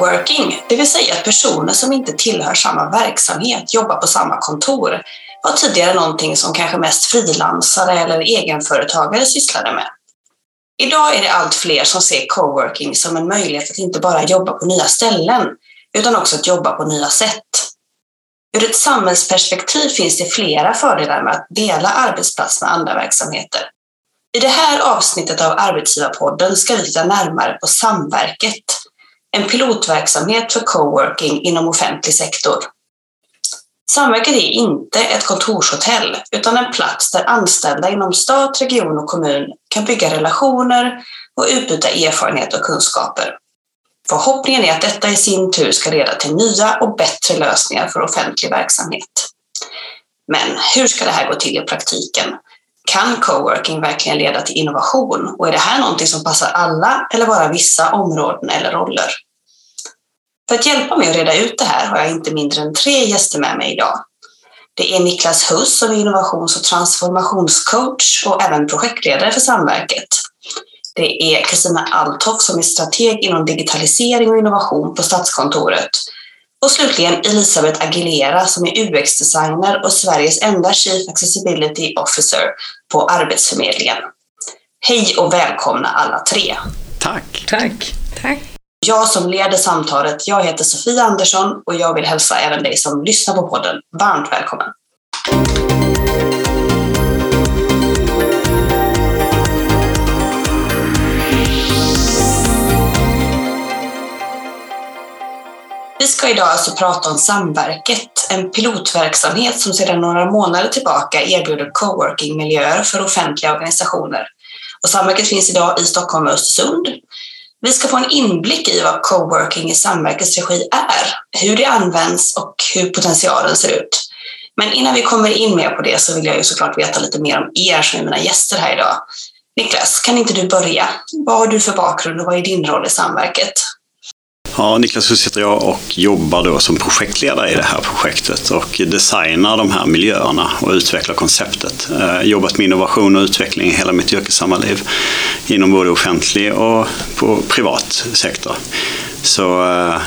Coworking, det vill säga att personer som inte tillhör samma verksamhet jobbar på samma kontor, var tidigare någonting som kanske mest frilansare eller egenföretagare sysslade med. Idag är det allt fler som ser coworking som en möjlighet att inte bara jobba på nya ställen, utan också att jobba på nya sätt. Ur ett samhällsperspektiv finns det flera fördelar med att dela arbetsplats med andra verksamheter. I det här avsnittet av Arbetsgivarpodden ska vi titta närmare på Samverket, en pilotverksamhet för coworking inom offentlig sektor. Samverket är inte ett kontorshotell utan en plats där anställda inom stat, region och kommun kan bygga relationer och utbyta erfarenhet och kunskaper. Förhoppningen är att detta i sin tur ska leda till nya och bättre lösningar för offentlig verksamhet. Men hur ska det här gå till i praktiken? Kan coworking verkligen leda till innovation och är det här någonting som passar alla eller bara vissa områden eller roller? För att hjälpa mig att reda ut det här har jag inte mindre än tre gäster med mig idag. Det är Niklas Huss som är innovations och transformationscoach och även projektledare för Samverket. Det är Kristina Althoff som är strateg inom digitalisering och innovation på Statskontoret. Och slutligen Elisabeth Aguilera som är UX-designer och Sveriges enda Chief Accessibility Officer på Arbetsförmedlingen. Hej och välkomna alla tre. Tack. Tack. Tack. Jag som leder samtalet, jag heter Sofia Andersson och jag vill hälsa även dig som lyssnar på podden varmt välkommen. Vi ska idag alltså prata om Samverket, en pilotverksamhet som sedan några månader tillbaka erbjuder coworking-miljöer för offentliga organisationer. Och Samverket finns idag i Stockholm och Östersund. Vi ska få en inblick i vad coworking i Samverkets regi är, hur det används och hur potentialen ser ut. Men innan vi kommer in mer på det så vill jag ju såklart veta lite mer om er som är mina gäster här idag. Niklas, kan inte du börja? Vad har du för bakgrund och vad är din roll i Samverket? Ja, Niklas Hus heter jag och jobbar då som projektledare i det här projektet och designar de här miljöerna och utvecklar konceptet. Jag har jobbat med innovation och utveckling i hela mitt yrkesamma liv inom både offentlig och på privat sektor. Så eh,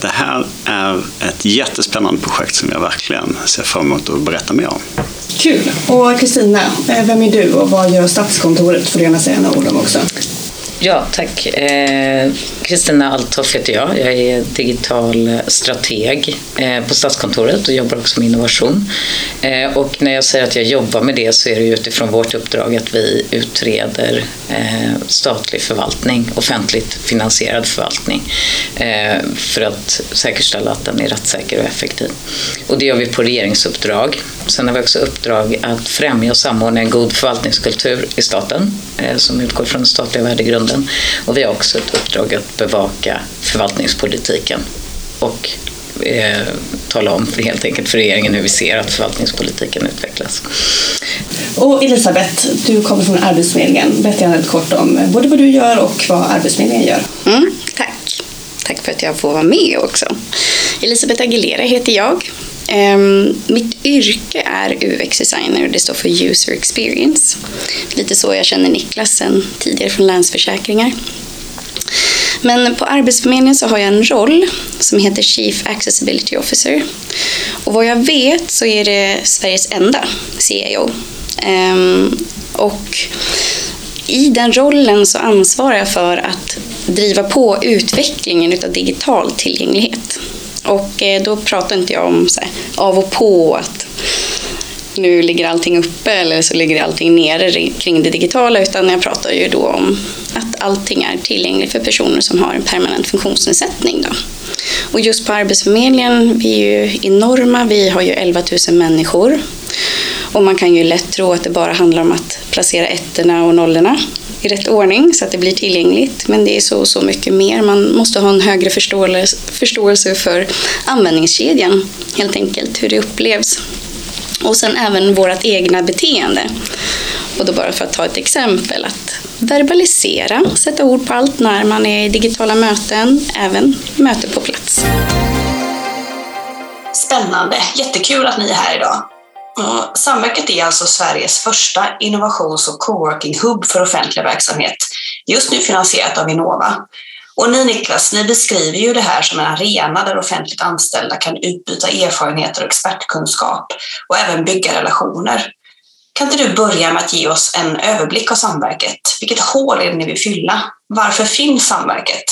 det här är ett jättespännande projekt som jag verkligen ser fram emot att berätta mer om. Kul! Och Kristina, eh, vem är du och vad gör Statskontoret? Får du gärna säga några ord om också. Ja, tack. Eh, Kristina Althoff heter jag. Jag är digital strateg eh, på Statskontoret och jobbar också med innovation. Eh, och när jag säger att jag jobbar med det så är det utifrån vårt uppdrag att vi utreder eh, statlig förvaltning, offentligt finansierad förvaltning eh, för att säkerställa att den är rättssäker och effektiv. Och det gör vi på regeringsuppdrag. Sen har vi också uppdrag att främja och samordna en god förvaltningskultur i staten som utgår från den statliga värdegrunden. Och vi har också ett uppdrag att bevaka förvaltningspolitiken och eh, tala om helt enkelt för regeringen hur vi ser att förvaltningspolitiken utvecklas. Och Elisabeth, du kommer från Arbetsförmedlingen. Berätta gärna kort om både vad du gör och vad Arbetsförmedlingen gör. Mm, tack. Tack för att jag får vara med också. Elisabeth Aguilera heter jag. Um, mitt yrke är UX-designer och det står för User Experience. Lite så jag känner Niklas sen tidigare från Länsförsäkringar. Men på Arbetsförmedlingen så har jag en roll som heter Chief Accessibility Officer. Och vad jag vet så är det Sveriges enda CIO. Um, ehm, och i den rollen så ansvarar jag för att driva på utvecklingen av digital tillgänglighet. Och eh, då pratar inte jag om så här, av och på, att nu ligger allting uppe eller så ligger allting nere kring det digitala, utan jag pratar ju då om att allting är tillgängligt för personer som har en permanent funktionsnedsättning. Då. Och just på Arbetsförmedlingen, vi är ju enorma, vi har ju 11 000 människor. Och man kan ju lätt tro att det bara handlar om att placera ettorna och nollorna i rätt ordning så att det blir tillgängligt. Men det är så, så mycket mer. Man måste ha en högre förståelse för användningskedjan helt enkelt, hur det upplevs. Och sen även vårt egna beteende. Och då bara för att ta ett exempel, att verbalisera, sätta ord på allt när man är i digitala möten, även möte på plats. Spännande, jättekul att ni är här idag. Eh, samverket är alltså Sveriges första innovations och coworking-hub för offentlig verksamhet, just nu finansierat av Vinnova. Och ni Niklas, ni beskriver ju det här som en arena där offentligt anställda kan utbyta erfarenheter och expertkunskap och även bygga relationer. Kan inte du börja med att ge oss en överblick av Samverket? Vilket hål är det ni vill fylla? Varför finns Samverket?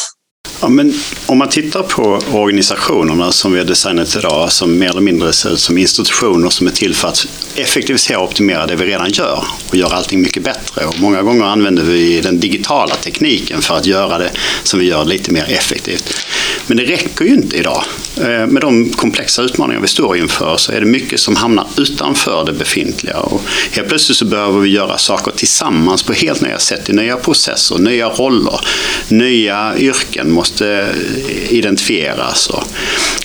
Ja, men om man tittar på organisationerna som vi har designat idag, som mer eller mindre ser ut som institutioner som är till för att effektivisera och optimera det vi redan gör och göra allting mycket bättre. Och många gånger använder vi den digitala tekniken för att göra det som vi gör lite mer effektivt. Men det räcker ju inte idag. Eh, med de komplexa utmaningar vi står inför så är det mycket som hamnar utanför det befintliga. Och helt plötsligt så behöver vi göra saker tillsammans på helt nya sätt, i nya processer, nya roller, nya yrken måste måste eh, identifieras och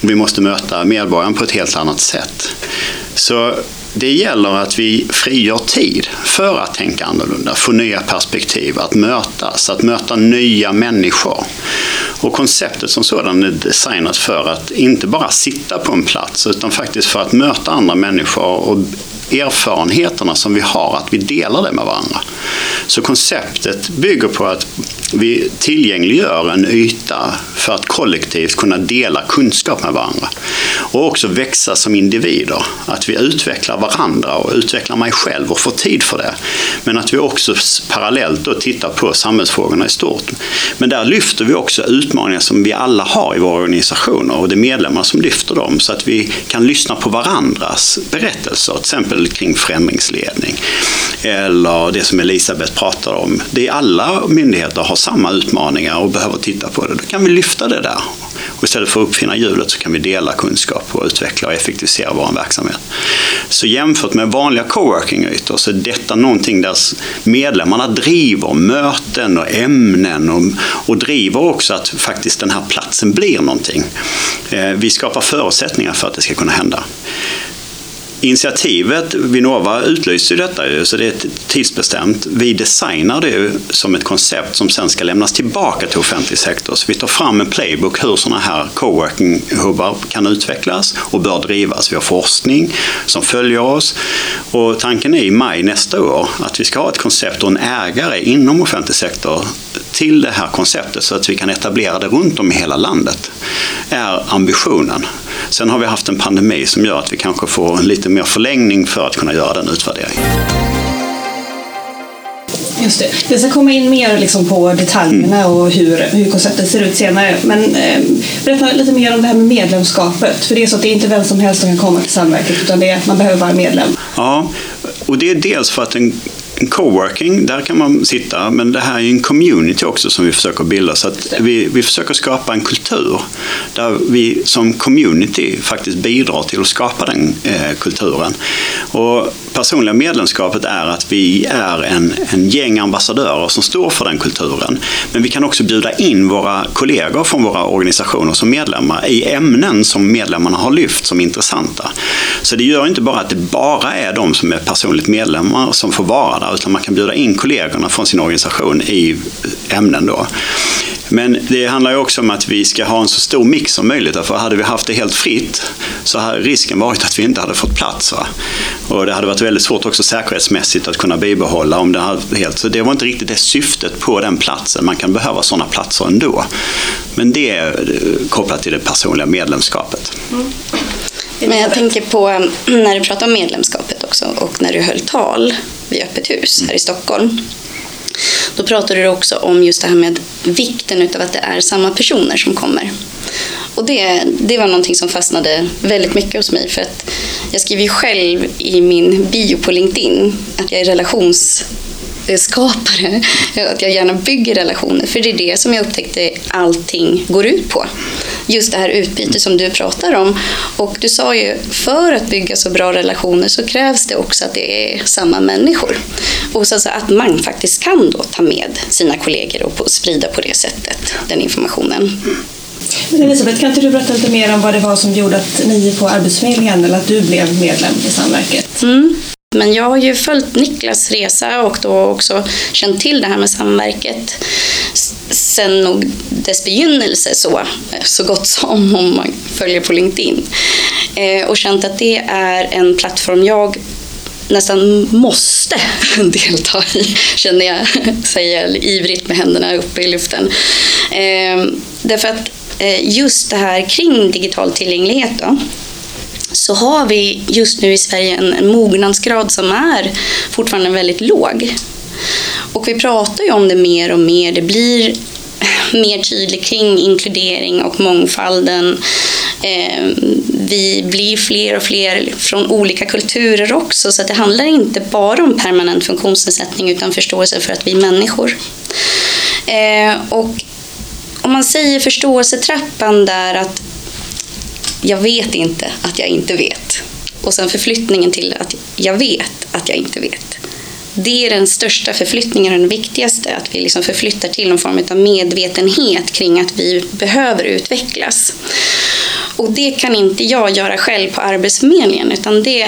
vi måste möta medborgaren på ett helt annat sätt. Så det gäller att vi frigör tid för att tänka annorlunda, få nya perspektiv, att mötas, att möta nya människor. Och konceptet som sådant är designat för att inte bara sitta på en plats utan faktiskt för att möta andra människor och erfarenheterna som vi har, att vi delar det med varandra. Så konceptet bygger på att vi tillgängliggör en yta för att kollektivt kunna dela kunskap med varandra. Och också växa som individer. Att vi utvecklar varandra och utvecklar mig själv och får tid för det. Men att vi också parallellt då tittar på samhällsfrågorna i stort. Men där lyfter vi också utmaningar som vi alla har i våra organisationer och det är medlemmar som lyfter dem så att vi kan lyssna på varandras berättelser, till exempel kring förändringsledning. Eller det som Elisabeth pratar om. Det är alla myndigheter har samma utmaningar och behöver titta på det. Då kan vi lyfta det där. Och istället för att uppfinna hjulet så kan vi dela kunskap och utveckla och effektivisera vår verksamhet. Så jämfört med vanliga coworking-ytor så är detta någonting där medlemmarna driver möten och ämnen och, och driver också att faktiskt den här platsen blir någonting. Eh, vi skapar förutsättningar för att det ska kunna hända. Initiativet, Vinnova utlyser detta ju, så det är tidsbestämt. Vi designar det som ett koncept som sen ska lämnas tillbaka till offentlig sektor. Så vi tar fram en playbook hur sådana här coworking-hubbar kan utvecklas och bör drivas. Vi har forskning som följer oss och tanken är i maj nästa år att vi ska ha ett koncept och en ägare inom offentlig sektor till det här konceptet så att vi kan etablera det runt om i hela landet. är ambitionen. Sen har vi haft en pandemi som gör att vi kanske får en lite mer förlängning för att kunna göra den utvärderingen. Just det. Vi ska komma in mer liksom på detaljerna och hur, hur konceptet ser ut senare. Men eh, berätta lite mer om det här med medlemskapet. För det är så att det är inte vem som helst som kan komma till Samverket utan det är, man behöver vara medlem. Ja, och det är dels för att en en coworking, där kan man sitta, men det här är en community också som vi försöker bilda. Så att vi, vi försöker skapa en kultur där vi som community faktiskt bidrar till att skapa den eh, kulturen. Och personliga medlemskapet är att vi är en, en gäng ambassadörer som står för den kulturen. Men vi kan också bjuda in våra kollegor från våra organisationer som medlemmar i ämnen som medlemmarna har lyft som intressanta. Så det gör inte bara att det bara är de som är personligt medlemmar som får vara där, utan man kan bjuda in kollegorna från sin organisation i ämnen då. Men det handlar ju också om att vi ska ha en så stor mix som möjligt. För hade vi haft det helt fritt så hade risken varit att vi inte hade fått plats. Va? Och det hade varit väldigt svårt också säkerhetsmässigt att kunna bibehålla om det hade helt. Så det var inte riktigt det syftet på den platsen. Man kan behöva sådana platser ändå. Men det är eh, kopplat till det personliga medlemskapet. Mm. Men jag tänker på eh, när du pratar om medlemskapet också och när du höll tal vid Öppet hus här i Stockholm. Då pratade du också om just det här med vikten av att det är samma personer som kommer. Och det, det var någonting som fastnade väldigt mycket hos mig för att jag skriver ju själv i min bio på LinkedIn att jag är relations skapare. Att jag gärna bygger relationer. För det är det som jag upptäckte allting går ut på. Just det här utbytet som du pratar om. Och du sa ju, för att bygga så bra relationer så krävs det också att det är samma människor. Och så att man faktiskt kan då ta med sina kollegor och sprida på det sättet den informationen. Men Elisabeth, kan inte du berätta lite mer om vad det var som gjorde att ni på Arbetsförmedlingen, eller att du blev medlem i Samverket? Mm. Men jag har ju följt Niklas resa och då också känt till det här med samverket sen nog dess begynnelse så, så gott som om man följer på LinkedIn. Eh, och känt att det är en plattform jag nästan måste delta i, känner jag, säger ivrigt med händerna uppe i luften. Eh, därför att eh, just det här kring digital tillgänglighet då, så har vi just nu i Sverige en, en mognadsgrad som är fortfarande väldigt låg. Och vi pratar ju om det mer och mer. Det blir mer tydligt kring inkludering och mångfalden. Ehm, vi blir fler och fler från olika kulturer också så det handlar inte bara om permanent funktionsnedsättning utan förståelse för att vi är människor. Ehm, och om man säger förståelsetrappan där att jag vet inte att jag inte vet och sen förflyttningen till att jag vet att jag inte vet det är den största förflyttningen och den viktigaste, att vi liksom förflyttar till någon form av medvetenhet kring att vi behöver utvecklas. Och det kan inte jag göra själv på Arbetsförmedlingen, utan det,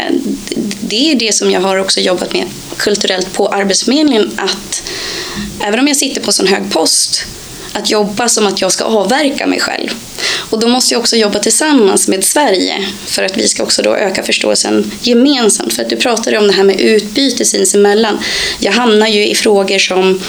det är det som jag har också jobbat med kulturellt på Arbetsförmedlingen, att även om jag sitter på en sån hög post att jobba som att jag ska avverka mig själv. Och då måste jag också jobba tillsammans med Sverige för att vi ska också då öka förståelsen gemensamt. För att du pratade om det här med utbyte sinsemellan. Jag hamnar ju i frågor som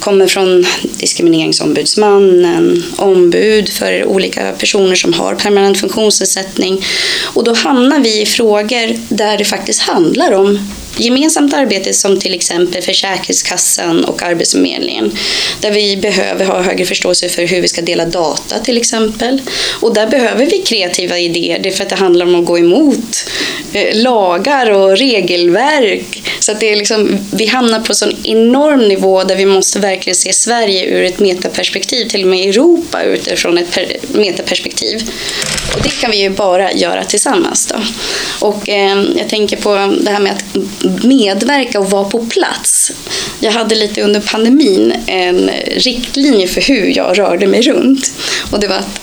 kommer från Diskrimineringsombudsmannen, ombud för olika personer som har permanent funktionsnedsättning. Och då hamnar vi i frågor där det faktiskt handlar om gemensamt arbete som till exempel Försäkringskassan och Arbetsförmedlingen. Där vi behöver ha högre förståelse för hur vi ska dela data till exempel. Och där behöver vi kreativa idéer, det är för att det handlar om att gå emot eh, lagar och regelverk. Så att det är liksom, vi hamnar på en sån enorm nivå där vi måste verkligen se Sverige ur ett metaperspektiv, till och med Europa utifrån ett metaperspektiv. Och det kan vi ju bara göra tillsammans. Då. Och eh, jag tänker på det här med att medverka och vara på plats. Jag hade lite under pandemin en riktlinje för hur jag rörde mig runt. Och det var att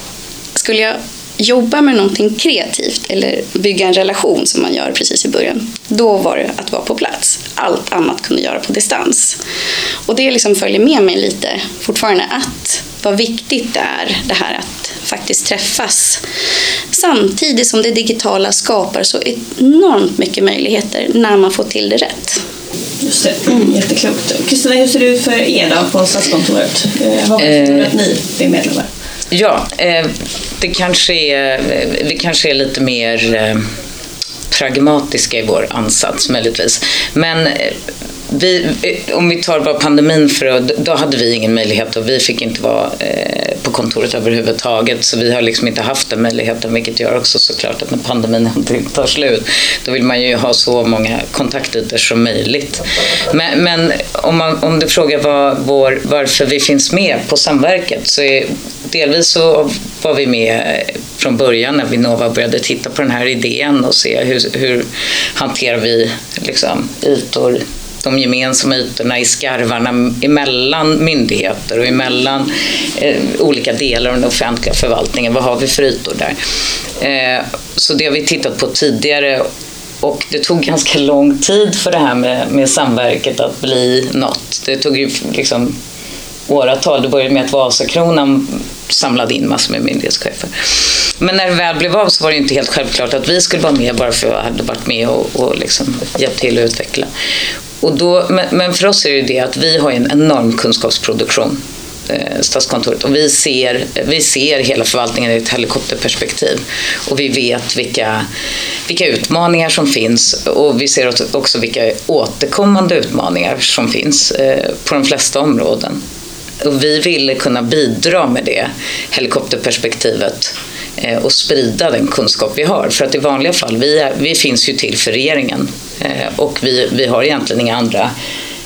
skulle jag jobba med någonting kreativt eller bygga en relation som man gör precis i början, då var det att vara på plats. Allt annat kunde jag göra på distans. Och det liksom följer med mig lite fortfarande, att vad viktigt det är det här att faktiskt träffas. Samtidigt som det digitala skapar så enormt mycket möjligheter när man får till det rätt. Just det, mm, jätteklokt. Kristina, hur ser det ut för er då på Stadskontoret? Eh, vad betyder det att ni blir medlemmar? Ja, eh, det kanske är, vi kanske är lite mer eh, pragmatiska i vår ansats möjligtvis. Men vi, eh, om vi tar bara pandemin, för då hade vi ingen möjlighet och vi fick inte vara eh, på kontoret överhuvudtaget. Så vi har liksom inte haft den möjligheten, vilket gör också såklart att när pandemin tar slut, då vill man ju ha så många kontaktytor som möjligt. Men, men om, man, om du frågar var, vår, varför vi finns med på Samverket, så är delvis så var vi med eh, från början när Vinnova började titta på den här idén och se hur, hur hanterar vi liksom, ytor de gemensamma ytorna i skarvarna emellan myndigheter och emellan eh, olika delar av den offentliga förvaltningen. Vad har vi för ytor där? Eh, så det har vi tittat på tidigare och det tog ganska lång tid för det här med, med samverket att bli något. Det tog ju liksom åratal. Det började med att Vasakronan samlade in massor med myndighetschefer. Men när det väl blev av så var det inte helt självklart att vi skulle vara med bara för att jag hade varit med och, och liksom hjälpt till att utveckla. Och då, men, men för oss är det ju det att vi har en enorm kunskapsproduktion eh, Statskontoret och vi ser, vi ser hela förvaltningen i ett helikopterperspektiv och vi vet vilka, vilka utmaningar som finns och vi ser också vilka återkommande utmaningar som finns eh, på de flesta områden. Och vi ville kunna bidra med det helikopterperspektivet eh, och sprida den kunskap vi har. För att i vanliga fall, vi, är, vi finns ju till för regeringen Eh, och vi, vi har egentligen inga andra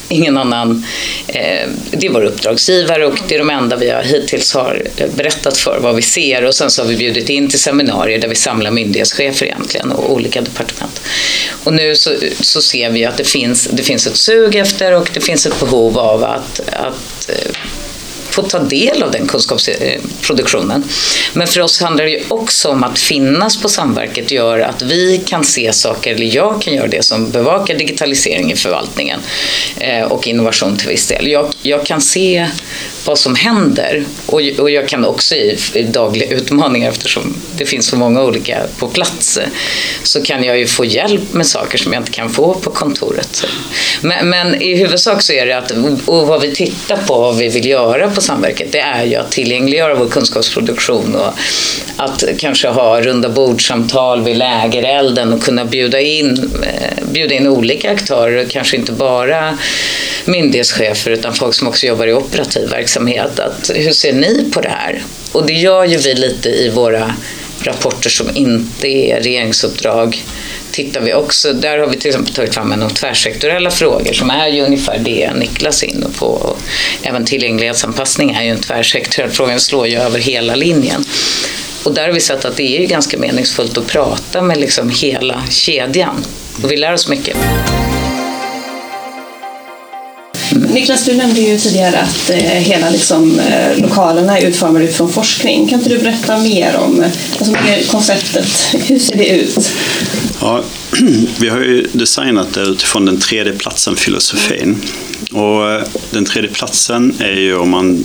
ingen annan. Eh, det är vår uppdragsgivare och det är de enda vi har hittills har berättat för vad vi ser och sen så har vi bjudit in till seminarier där vi samlar myndighetschefer egentligen och olika departement. Och nu så, så ser vi att det finns, det finns ett sug efter och det finns ett behov av att, att eh, få ta del av den kunskapsproduktionen. Men för oss handlar det ju också om att finnas på samverket gör att vi kan se saker, eller jag kan göra det som bevakar digitalisering i förvaltningen eh, och innovation till viss del. Jag, jag kan se vad som händer. Och, och jag kan också i, i dagliga utmaningar, eftersom det finns så många olika på plats, så kan jag ju få hjälp med saker som jag inte kan få på kontoret. Men, men i huvudsak så är det att, och vad vi tittar på, vad vi vill göra på Samverket, det är ju att tillgängliggöra vår kunskapsproduktion och att kanske ha runda bordsamtal vid lägerelden och kunna bjuda in, eh, bjuda in olika aktörer, kanske inte bara myndighetschefer utan folk som också jobbar i operativ verksamhet. Att, hur ser ni på det här? Och det gör ju vi lite i våra rapporter som inte är regeringsuppdrag tittar vi också, där har vi till exempel tagit fram en om tvärsektoriella frågor som är ju ungefär det Niklas är inne på. Även tillgänglighetsanpassning är ju en tvärsektoriell fråga, den slår ju över hela linjen. Och där har vi sett att det är ju ganska meningsfullt att prata med liksom hela kedjan och vi lär oss mycket. Niklas, du nämnde ju tidigare att eh, hela liksom, eh, lokalerna är utformade utifrån forskning. Kan inte du berätta mer om eh, alltså, konceptet? Hur ser det ut? Ja, vi har ju designat det utifrån den tredje platsen-filosofin. Och den tredje platsen är ju om man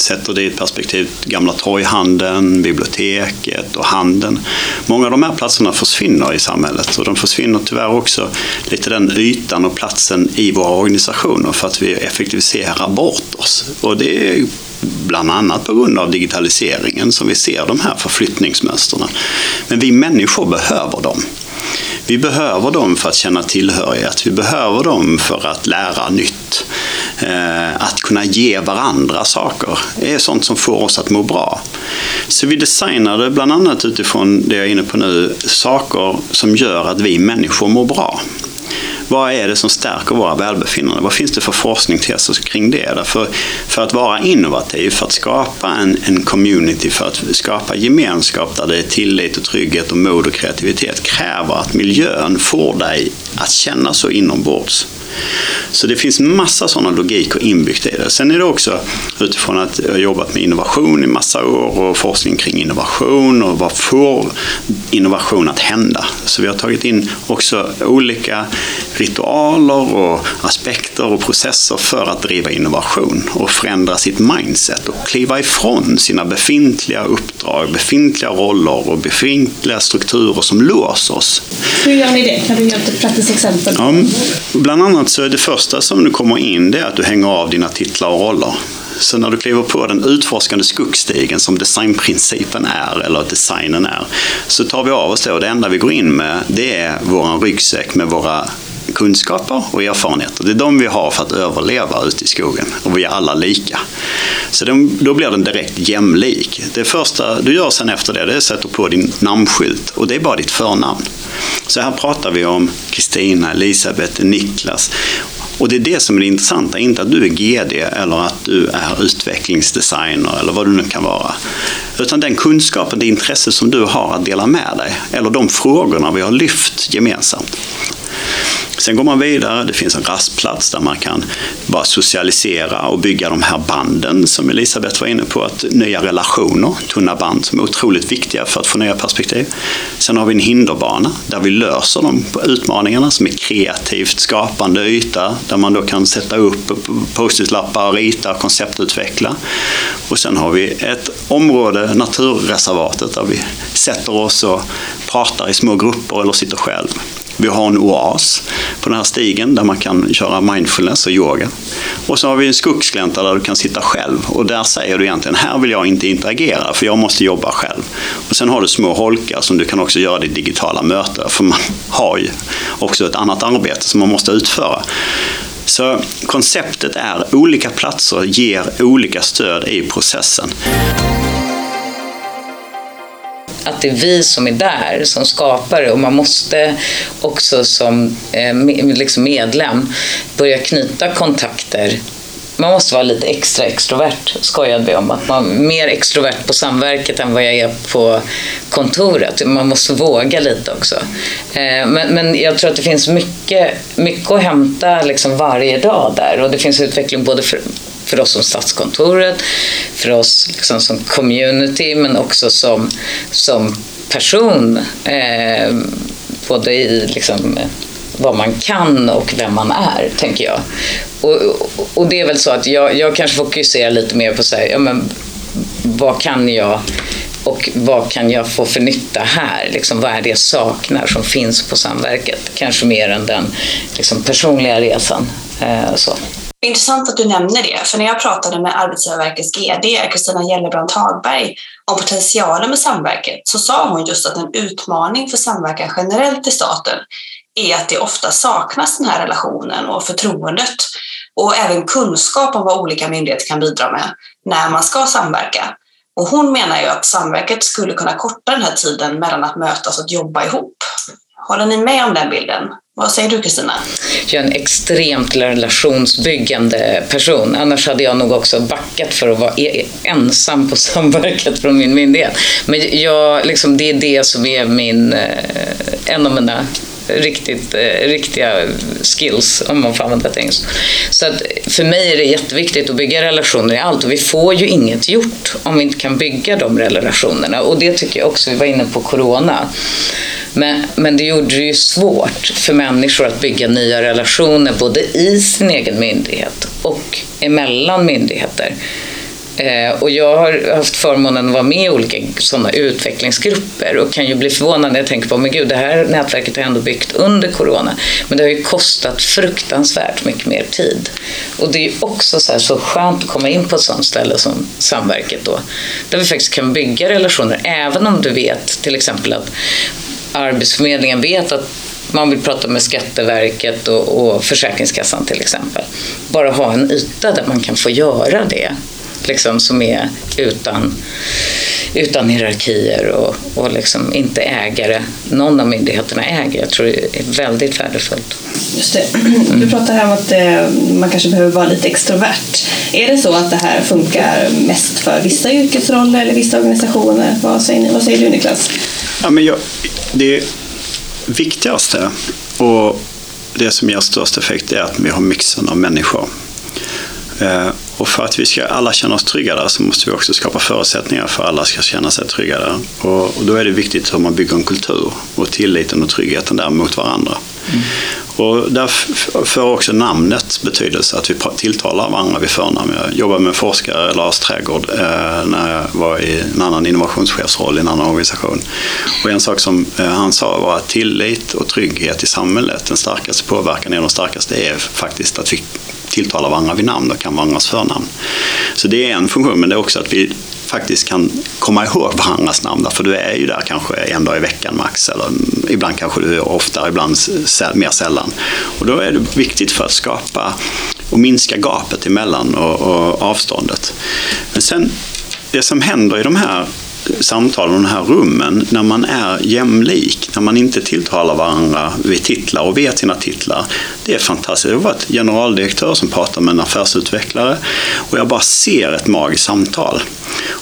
sätter det i ett perspektiv, gamla torghandeln, biblioteket och handeln. Många av de här platserna försvinner i samhället och de försvinner tyvärr också lite den ytan och platsen i våra organisationer för att vi effektiviserar bort oss. Och det är bland annat på grund av digitaliseringen som vi ser de här förflyttningsmönstren. Men vi människor behöver dem. Vi behöver dem för att känna tillhörighet, vi behöver dem för att lära nytt. Eh, att kunna ge varandra saker det är sånt som får oss att må bra. Så vi designade bland annat utifrån det jag är inne på nu, saker som gör att vi människor mår bra. Vad är det som stärker våra välbefinnande? Vad finns det för forskning till oss kring det? Därför, för att vara innovativ, för att skapa en, en community, för att skapa gemenskap där det är tillit och trygghet och mod och kreativitet kräver att miljön får dig att känna så inombords. Så det finns massa sådana logiker inbyggt i det. Sen är det också utifrån att jag har jobbat med innovation i massa år och forskning kring innovation och vad får innovation att hända? Så vi har tagit in också olika ritualer och aspekter och processer för att driva innovation och förändra sitt mindset och kliva ifrån sina befintliga uppdrag, befintliga roller och befintliga strukturer som låser oss. Hur gör ni det? Kan du ge ett praktiskt exempel? Ja, bland annat så är det första som du kommer in det är att du hänger av dina titlar och roller. Så när du kliver på den utforskande skuggstigen som designprincipen är, eller designen är, så tar vi av oss det och det enda vi går in med det är vår ryggsäck med våra kunskaper och erfarenheter. Det är de vi har för att överleva ute i skogen och vi är alla lika. Så då blir den direkt jämlik. Det första du gör sen efter det, det är att sätta på din namnskylt och det är bara ditt förnamn. Så här pratar vi om Kristina, Elisabeth, Niklas och det är det som är det intressanta, inte att du är GD eller att du är utvecklingsdesigner eller vad du nu kan vara. Utan den kunskapen, det intresse som du har att dela med dig, eller de frågorna vi har lyft gemensamt. Sen går man vidare, det finns en rastplats där man kan bara socialisera och bygga de här banden som Elisabeth var inne på, att nya relationer, tunna band som är otroligt viktiga för att få nya perspektiv. Sen har vi en hinderbana där vi löser de utmaningarna som är kreativt skapande yta där man då kan sätta upp post-it-lappar, rita, konceptutveckla. Och sen har vi ett område, naturreservatet, där vi sätter oss och pratar i små grupper eller sitter själv. Vi har en oas på den här stigen där man kan köra mindfulness och yoga. Och så har vi en skogsglänta där du kan sitta själv och där säger du egentligen här vill jag inte interagera för jag måste jobba själv. Och sen har du små holkar som du kan också göra ditt digitala möte, för man har ju också ett annat arbete som man måste utföra. Så konceptet är olika platser ger olika stöd i processen att det är vi som är där som skapar det och man måste också som eh, liksom medlem börja knyta kontakter man måste vara lite extra extrovert, skojade vi om. Att man är mer extrovert på samverket än vad jag är på kontoret. Man måste våga lite också. Eh, men, men jag tror att det finns mycket, mycket att hämta liksom varje dag där och det finns utveckling både för, för oss som Statskontoret, för oss liksom som community men också som, som person. Eh, både i liksom, eh, vad man kan och vem man är, tänker jag. och, och det är väl så att jag, jag kanske fokuserar lite mer på så här, ja, men, vad kan jag och vad kan jag få för nytta här? Liksom, vad är det jag saknar som finns på samverket? Kanske mer än den liksom, personliga resan. Eh, så. Intressant att du nämner det, för när jag pratade med Arbetsgivarverkets GD Kristina Gellerbrand Hagberg om potentialen med samverket så sa hon just att en utmaning för samverkan generellt i staten är att det ofta saknas den här relationen och förtroendet och även kunskap om vad olika myndigheter kan bidra med när man ska samverka. Och hon menar ju att samverket skulle kunna korta den här tiden mellan att mötas och att jobba ihop. Håller ni med om den bilden? Vad säger du Kristina? Jag är en extremt relationsbyggande person. Annars hade jag nog också backat för att vara e-, e-, ensam på samverket från min myndighet. Men jag, liksom, det är det som är min, eh, en av mina riktigt, eh, riktiga skills, om man får använda det engelska. Så att för mig är det jätteviktigt att bygga relationer i allt och vi får ju inget gjort om vi inte kan bygga de relationerna. Och det tycker jag också, vi var inne på corona. Men, men det gjorde det ju svårt för människor att bygga nya relationer både i sin egen myndighet och emellan myndigheter. Eh, och jag har haft förmånen att vara med i olika sådana utvecklingsgrupper och kan ju bli förvånad när jag tänker på, men gud, det här nätverket har jag ändå byggt under corona. Men det har ju kostat fruktansvärt mycket mer tid. Och det är ju också så, här, så skönt att komma in på ett sådant ställe som Samverket då, där vi faktiskt kan bygga relationer, även om du vet till exempel att Arbetsförmedlingen vet att man vill prata med Skatteverket och, och Försäkringskassan till exempel. Bara ha en yta där man kan få göra det liksom, som är utan, utan hierarkier och, och liksom inte ägare. Någon av myndigheterna äger. Jag tror det är väldigt värdefullt. Just det. Du pratar här om att eh, man kanske behöver vara lite extrovert. Är det så att det här funkar mest för vissa yrkesroller eller vissa organisationer? Vad säger, ni? Vad säger du Niklas? Ja, men jag, det viktigaste och det som ger störst effekt är att vi har mixen av människor. Eh, och för att vi ska alla känna oss trygga där så måste vi också skapa förutsättningar för att alla ska känna sig trygga där. Och, och då är det viktigt hur man bygger en kultur och tilliten och tryggheten där mot varandra. Mm. Och därför får också namnet betydelse, att vi tilltalar varandra vid förnamn. Jag jobbade med forskare, Lars Trädgård, eh, när jag var i en annan innovationschefsroll i en annan organisation. Och en sak som eh, han sa var att tillit och trygghet i samhället, den starkaste påverkan är de starkaste, är faktiskt att vi tilltalar varandra vid namn och kan varandras förnamn. Så det är en funktion, men det är också att vi faktiskt kan komma ihåg varandras namn. För du är ju där kanske en dag i veckan max. Eller ibland kanske du är oftare, ibland mer sällan. Och då är det viktigt för att skapa och minska gapet emellan och, och avståndet. Men sen, det som händer i de här samtalen och de här rummen när man är jämlik, när man inte tilltalar varandra vid titlar och vet sina titlar. Det är fantastiskt. Jag har varit generaldirektör som pratar med en affärsutvecklare och jag bara ser ett magiskt samtal.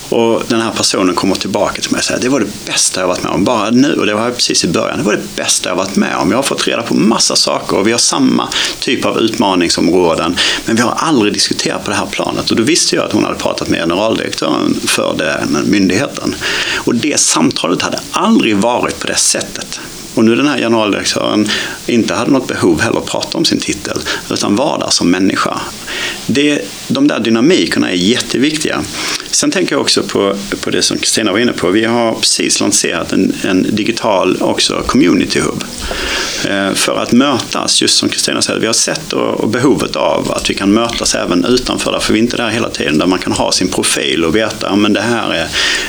Och den här personen kommer tillbaka till mig och säger det var det bästa jag varit med om. Bara nu, och det var precis i början, det var det bästa jag varit med om. Jag har fått reda på massa saker och vi har samma typ av utmaningsområden. Men vi har aldrig diskuterat på det här planet. Och då visste jag att hon hade pratat med generaldirektören för den myndigheten. Och det samtalet hade aldrig varit på det sättet. Och nu den här generaldirektören inte hade något behov heller att prata om sin titel, utan var där som människa. Det, de där dynamikerna är jätteviktiga. Sen tänker jag också på, på det som Kristina var inne på. Vi har precis lanserat en, en digital också community hub. Eh, för att mötas, just som Kristina säger, vi har sett och, behovet av att vi kan mötas även utanför, där, för vi är inte där hela tiden, där man kan ha sin profil och veta att det här är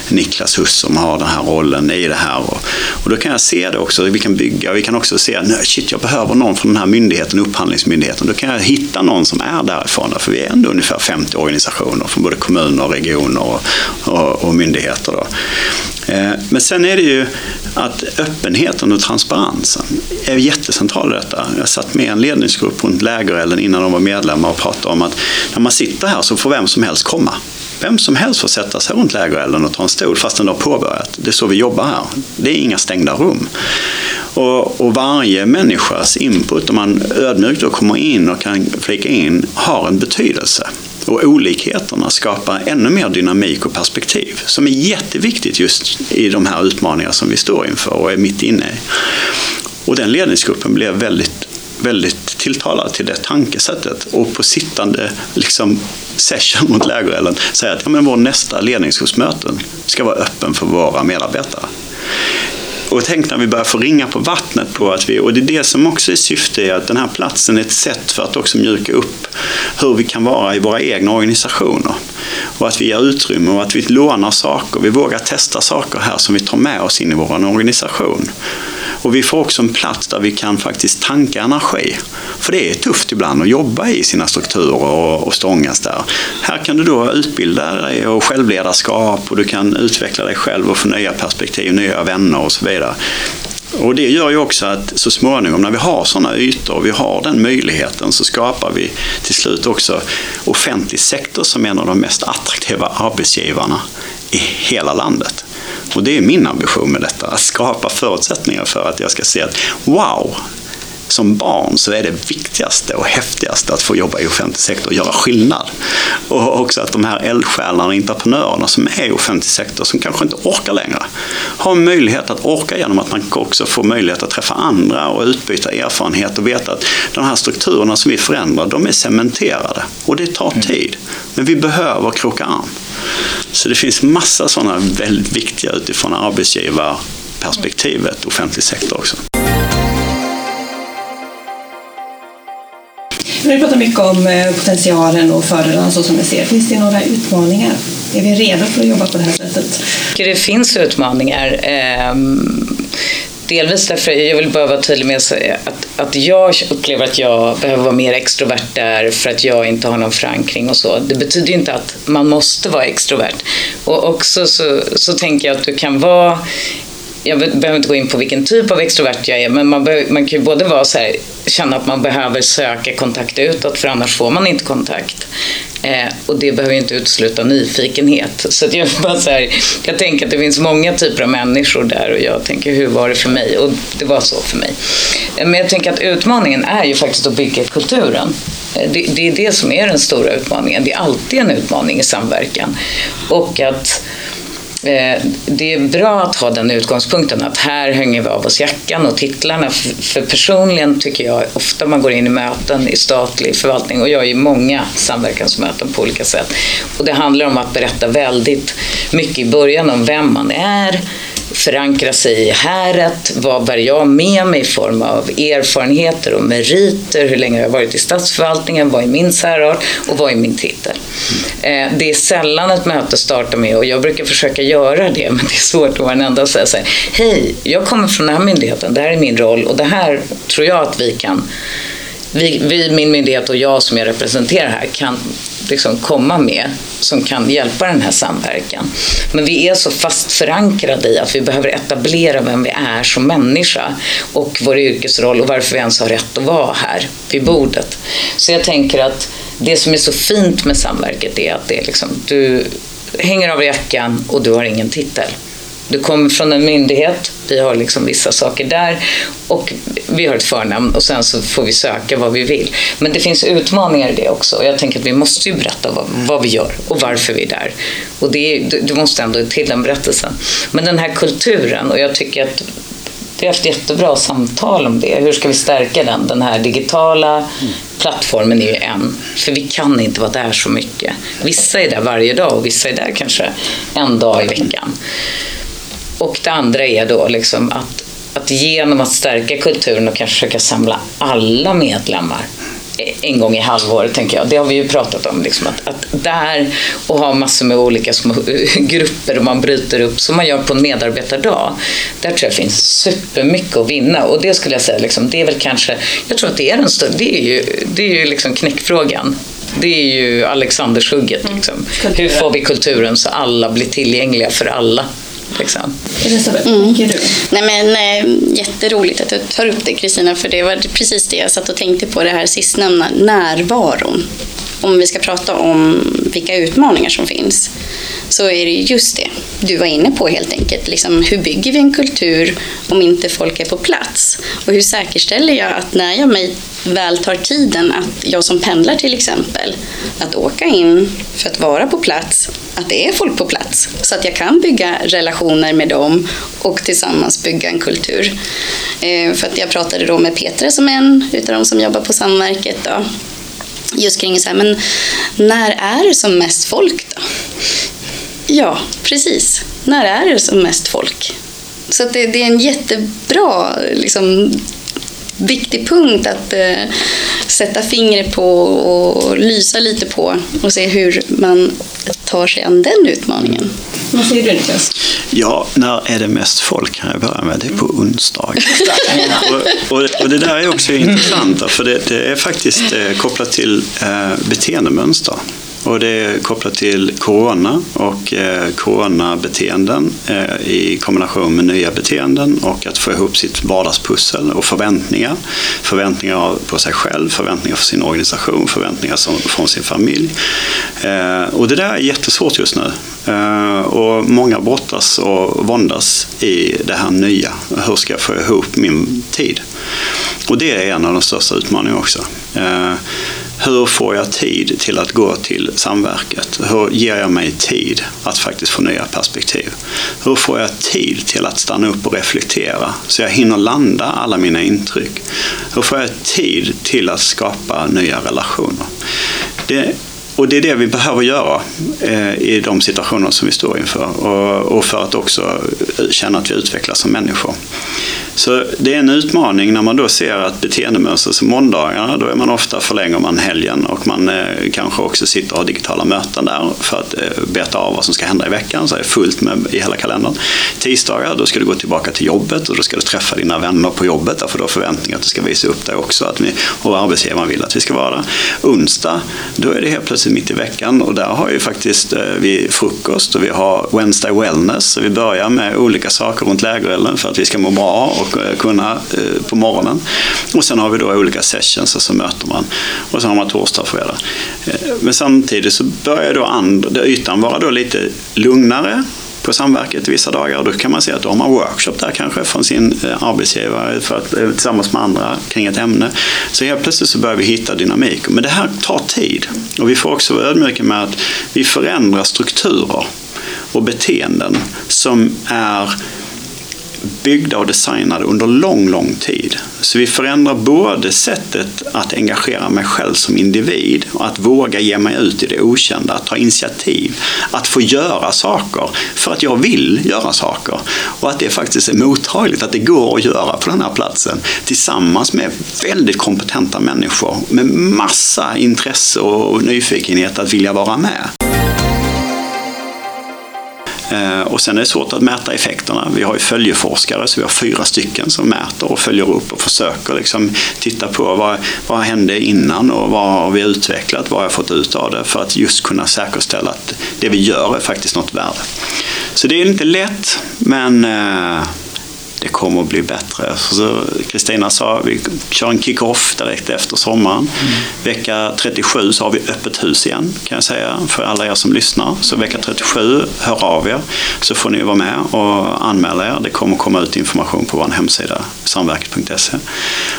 Niklas Huss som har den här rollen i det här. Och, och då kan jag se det också, vi kan bygga, vi kan också se, att shit jag behöver någon från den här myndigheten, upphandlingsmyndigheten. Då kan jag hitta någon som är därifrån, för vi är ändå ungefär 50 organisationer från både kommuner och regioner och, och, och myndigheter. Då. Eh, men sen är det ju att öppenheten och transparensen är jättecentral i detta. Jag satt med en ledningsgrupp runt lägerelden innan de var medlemmar och pratade om att när man sitter här så får vem som helst komma. Vem som helst får sätta sig runt lägerelden och ta en stol fast den har påbörjat. Det är så vi jobbar här. Det är inga stängda rum. Och, och varje människas input, om man ödmjukt då kommer in och kan flika in, har en betydelse. Och olikheterna skapar ännu mer dynamik och perspektiv som är jätteviktigt just i de här utmaningarna som vi står inför och är mitt inne i. Och den ledningsgruppen blev väldigt väldigt tilltalad till det tankesättet och på sittande liksom, session mot lägerelden säga att ja, men vår nästa ledningsgruppsmöten ska vara öppen för våra medarbetare. Och tänk när vi börjar få ringa på vattnet på att vi, och det är det som också är syftet är att den här platsen är ett sätt för att också mjuka upp hur vi kan vara i våra egna organisationer. Och att vi ger utrymme och att vi lånar saker, vi vågar testa saker här som vi tar med oss in i vår organisation. Och vi får också en plats där vi kan faktiskt tanka energi. För det är tufft ibland att jobba i sina strukturer och, och stångas där. Här kan du då utbilda dig och självledarskap och du kan utveckla dig själv och få nya perspektiv, nya vänner och så vidare. Och det gör ju också att så småningom när vi har sådana ytor och vi har den möjligheten så skapar vi till slut också offentlig sektor som en av de mest attraktiva arbetsgivarna i hela landet. Och det är min ambition med detta, att skapa förutsättningar för att jag ska se att wow, som barn så är det viktigaste och häftigaste att få jobba i offentlig sektor och göra skillnad. Och också att de här eldsjälarna och entreprenörerna som är i offentlig sektor som kanske inte orkar längre har möjlighet att orka genom att man också får möjlighet att träffa andra och utbyta erfarenhet och veta att de här strukturerna som vi förändrar de är cementerade och det tar mm. tid. Men vi behöver kroka arm. Så det finns massa sådana väldigt viktiga utifrån arbetsgivarperspektivet offentlig sektor också. Vi pratar mycket om eh, potentialen och fördelarna så som vi ser. Finns det några utmaningar? Är vi redo för att jobba på det här sättet? Det finns utmaningar. Ehm, delvis därför, jag vill bara vara tydlig med att, att jag upplever att jag behöver vara mer extrovert där för att jag inte har någon förankring och så. Det betyder ju inte att man måste vara extrovert. Och också så, så tänker jag att du kan vara jag behöver inte gå in på vilken typ av extrovert jag är, men man, be, man kan ju både vara så här, känna att man behöver söka kontakt utåt, för annars får man inte kontakt. Eh, och det behöver ju inte utesluta nyfikenhet. Så att jag, bara så här, jag tänker att det finns många typer av människor där och jag tänker hur var det för mig? Och det var så för mig. Eh, men jag tänker att utmaningen är ju faktiskt att bygga kulturen. Eh, det, det är det som är den stora utmaningen. Det är alltid en utmaning i samverkan. Och att Eh, det är bra att ha den utgångspunkten att här hänger vi av oss jackan och titlarna. För personligen tycker jag ofta man går in i möten i statlig förvaltning och jag är i många samverkansmöten på olika sätt. Och det handlar om att berätta väldigt mycket i början om vem man är, förankra sig i häret. Vad bär jag med mig i form av erfarenheter och meriter? Hur länge har jag varit i statsförvaltningen? Vad är min särart? Och vad är min titel? Eh, det är sällan ett möte startar med, och jag brukar försöka göra det, men det är svårt att vara den enda och säga så här, Hej, jag kommer från den här myndigheten, det här är min roll och det här tror jag att vi kan vi, vi, min myndighet och jag som jag representerar här kan liksom komma med som kan hjälpa den här samverkan. Men vi är så fast förankrade i att vi behöver etablera vem vi är som människa och vår yrkesroll och varför vi ens har rätt att vara här vid bordet. Så jag tänker att det som är så fint med samverket är att det är liksom, du hänger av jackan och du har ingen titel. Du kommer från en myndighet, vi har liksom vissa saker där och vi har ett förnamn och sen så får vi söka vad vi vill. Men det finns utmaningar i det också och jag tänker att vi måste ju berätta vad, vad vi gör och varför vi är där. Och det, du måste ändå till den berättelsen. Men den här kulturen och jag tycker att vi har haft jättebra samtal om det. Hur ska vi stärka den? Den här digitala plattformen är ju en. För vi kan inte vara där så mycket. Vissa är där varje dag och vissa är där kanske en dag i veckan. Och det andra är då liksom att, att genom att stärka kulturen och kanske försöka samla alla medlemmar en gång i halvåret, tänker jag. Det har vi ju pratat om. Liksom, att, att där och ha massor med olika små grupper och man bryter upp som man gör på en medarbetardag. Där tror jag finns supermycket att vinna och det skulle jag säga, liksom, det är väl kanske, jag tror att det är den största, det är ju, det är ju liksom knäckfrågan. Det är ju Alexandershugget. Mm. Liksom. Mm. Hur får vi kulturen så alla blir tillgängliga för alla? Liksom. Elisabeth, mm. du? Nej, men, eh, jätteroligt att du tar upp det Kristina, för det var precis det jag satt och tänkte på, det här sistnämnda, närvaron. Om vi ska prata om vilka utmaningar som finns så är det just det du var inne på helt enkelt. Liksom, hur bygger vi en kultur om inte folk är på plats? Och hur säkerställer jag att när jag mig väl tar tiden att jag som pendlar till exempel, att åka in för att vara på plats, att det är folk på plats så att jag kan bygga relationer med dem och tillsammans bygga en kultur. Eh, för att jag pratade då med Petra som är en utav de som jobbar på Samverket då, just kring så här, men när är det som mest folk då? Ja, precis. När är det som mest folk? Så det, det, är en jättebra liksom, viktig punkt att eh, sätta fingret på och lysa lite på och se hur man tar sig an den utmaningen. Vad säger du Niklas? Ja, när är det mest folk kan jag börja med? Det är på onsdag. och, och, och, det där är också intressant, för det, det är faktiskt eh, kopplat till eh, beteendemönster. Och det är kopplat till corona och eh, coronabeteenden eh, i kombination med nya beteenden och att få ihop sitt vardagspussel och förväntningar. Förväntningar på sig själv, förväntningar för sin organisation, förväntningar som, från sin familj. Eh, och det där är jättesvårt just nu. Eh, och många brottas och våndas i det här nya. Hur ska jag få ihop min tid? Och det är en av de största utmaningarna också. Eh, hur får jag tid till att gå till samverket? Hur ger jag mig tid att faktiskt få nya perspektiv? Hur får jag tid till att stanna upp och reflektera så jag hinner landa alla mina intryck? Hur får jag tid till att skapa nya relationer? Det, och det är det vi behöver göra eh, i de situationer som vi står inför och, och för att också känna att vi utvecklas som människor. Så det är en utmaning när man då ser att beteendemönster som måndagarna, då är man ofta förlänger man helgen och man eh, kanske också sitter och har digitala möten där för att eh, beta av vad som ska hända i veckan, så är det fullt med i hela kalendern. Tisdagar, då ska du gå tillbaka till jobbet och då ska du träffa dina vänner på jobbet, därför du har förväntningar att du ska visa upp dig också, att ni, och arbetsgivaren vill att vi ska vara där. Onsdag, då är det helt plötsligt mitt i veckan och där har ju faktiskt eh, vi frukost och vi har Wednesday Wellness, så vi börjar med olika saker runt lägerelden för att vi ska må bra och eh, kunna eh, på morgonen. Och sen har vi då olika sessions och så möter man. Och sen har man torsdag och fredag. Eh, men samtidigt så börjar då and, ytan vara då lite lugnare på samverket vissa dagar. Då kan man se att de har workshop där kanske från sin eh, arbetsgivare för att, eh, tillsammans med andra kring ett ämne. Så helt plötsligt så börjar vi hitta dynamik. Men det här tar tid. Och vi får också vara ödmjuka med att vi förändrar strukturer och beteenden som är byggda och designade under lång, lång tid. Så vi förändrar både sättet att engagera mig själv som individ och att våga ge mig ut i det okända, att ta initiativ, att få göra saker för att jag vill göra saker och att det faktiskt är mottagligt, att det går att göra på den här platsen tillsammans med väldigt kompetenta människor med massa intresse och nyfikenhet att vilja vara med. Eh, och sen är det svårt att mäta effekterna. Vi har ju följeforskare, så vi har fyra stycken som mäter och följer upp och försöker liksom titta på vad, vad hände innan och vad har vi utvecklat, vad har jag fått ut av det för att just kunna säkerställa att det vi gör är faktiskt något värde. Så det är inte lätt, men eh, det kommer att bli bättre. Kristina sa vi kör en kick-off direkt efter sommaren. Mm. Vecka 37 så har vi öppet hus igen kan jag säga för alla er som lyssnar. Så vecka 37, hör av er så får ni vara med och anmäla er. Det kommer komma ut information på vår hemsida samverket.se.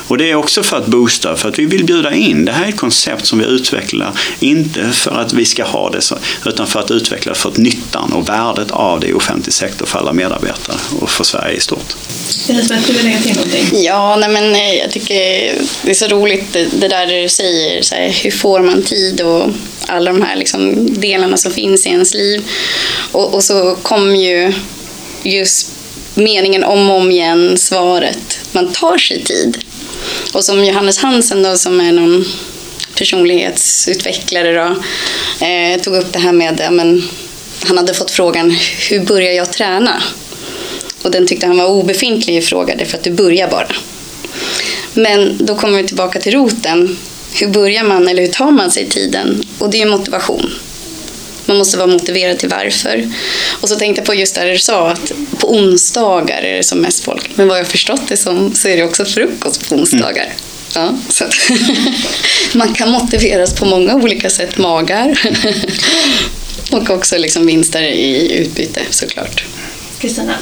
Och det är också för att boosta, för att vi vill bjuda in. Det här är ett koncept som vi utvecklar, inte för att vi ska ha det, utan för att utveckla för att nyttan och värdet av det i offentlig sektor för alla medarbetare och för Sverige i stort. Elisabeth, du vill lägga till någonting? Ja, nej men eh, jag tycker det är så roligt det, det där du säger, så här, hur får man tid och alla de här liksom, delarna som finns i ens liv. Och, och så kom ju just meningen om och om igen, svaret, man tar sig tid. Och som Johannes Hansen då, som är någon personlighetsutvecklare då, eh, tog upp det här med, att men, han hade fått frågan, hur börjar jag träna? Och den tyckte han var obefintlig i fråga, för att du börjar bara. Men då kommer vi tillbaka till roten. Hur börjar man eller hur tar man sig tiden? Och det är motivation. Man måste vara motiverad till varför. Och så tänkte jag på just det du sa att på onsdagar är det som mest folk. Men vad jag förstått det som så är det också frukost på onsdagar. Mm. Ja, så man kan motiveras på många olika sätt, magar. och också liksom vinster i utbyte såklart. Kristina?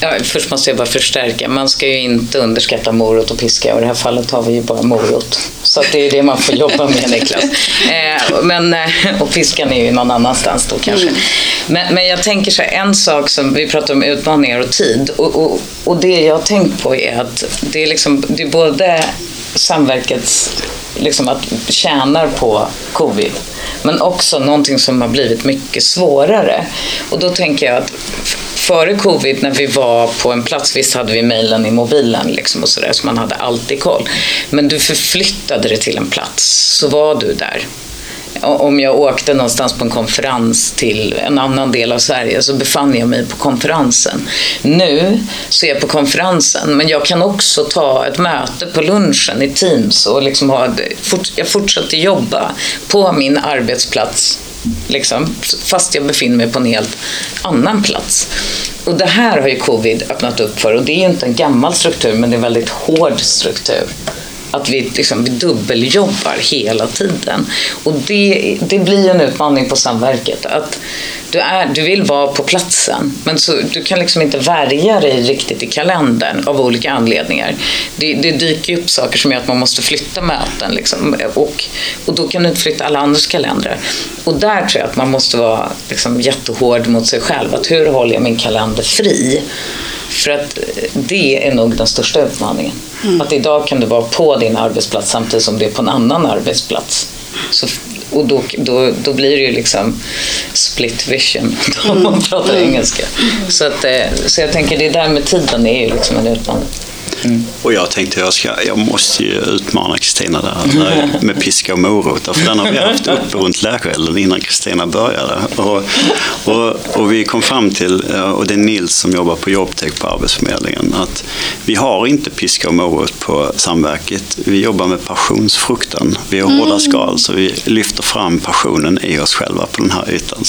Ja, först måste jag bara förstärka. Man ska ju inte underskatta morot och piska. Och i det här fallet har vi ju bara morot. Så det är det man får jobba med Niklas. Eh, men, eh, och piskan är ju någon annanstans då kanske. Mm. Men, men jag tänker så här, en sak som vi pratar om utmaningar och tid. Och, och, och det jag har tänkt på är att det är, liksom, det är både Samverkets liksom att tjänar på covid. Men också någonting som har blivit mycket svårare. Och då tänker jag att före covid när vi var på en plats, visst hade vi mejlen i mobilen liksom och sådär så man hade alltid koll. Men du förflyttade det till en plats så var du där om jag åkte någonstans på en konferens till en annan del av Sverige så befann jag mig på konferensen. Nu så är jag på konferensen men jag kan också ta ett möte på lunchen i Teams och liksom ha, jag fortsätter jobba på min arbetsplats liksom, fast jag befinner mig på en helt annan plats. Och det här har ju covid öppnat upp för och det är ju inte en gammal struktur men det är en väldigt hård struktur att vi, liksom, vi dubbeljobbar hela tiden. Och det, det blir en utmaning på samverket. Att du, är, du vill vara på platsen, men så, du kan liksom inte värja dig riktigt i kalendern av olika anledningar. Det, det dyker upp saker som gör att man måste flytta möten. Liksom, och, och då kan du inte flytta alla andras kalendrar. Och där tror jag att man måste vara liksom, jättehård mot sig själv. Att hur håller jag min kalender fri? För att det är nog den största utmaningen. Mm. Att idag kan du vara på din arbetsplats samtidigt som du är på en annan arbetsplats. Så, och då, då, då blir det ju liksom split vision om man pratar engelska. Så, att, eh, så jag tänker det där med tiden är ju liksom en utmaning. Mm. Och jag tänkte jag, ska, jag måste ju utmana Kristina där med piska och morot. För den har vi haft uppe runt lärskällen innan Kristina började. Och, och, och, vi kom fram till, eh, och det är Nils som jobbar på Jobbtech på Arbetsförmedlingen, att vi har inte piska och morot på Samverket. Vi jobbar med passionsfrukten. Vi har hårda mm. skal så vi lyfter fram passionen i oss själva på den här ytan.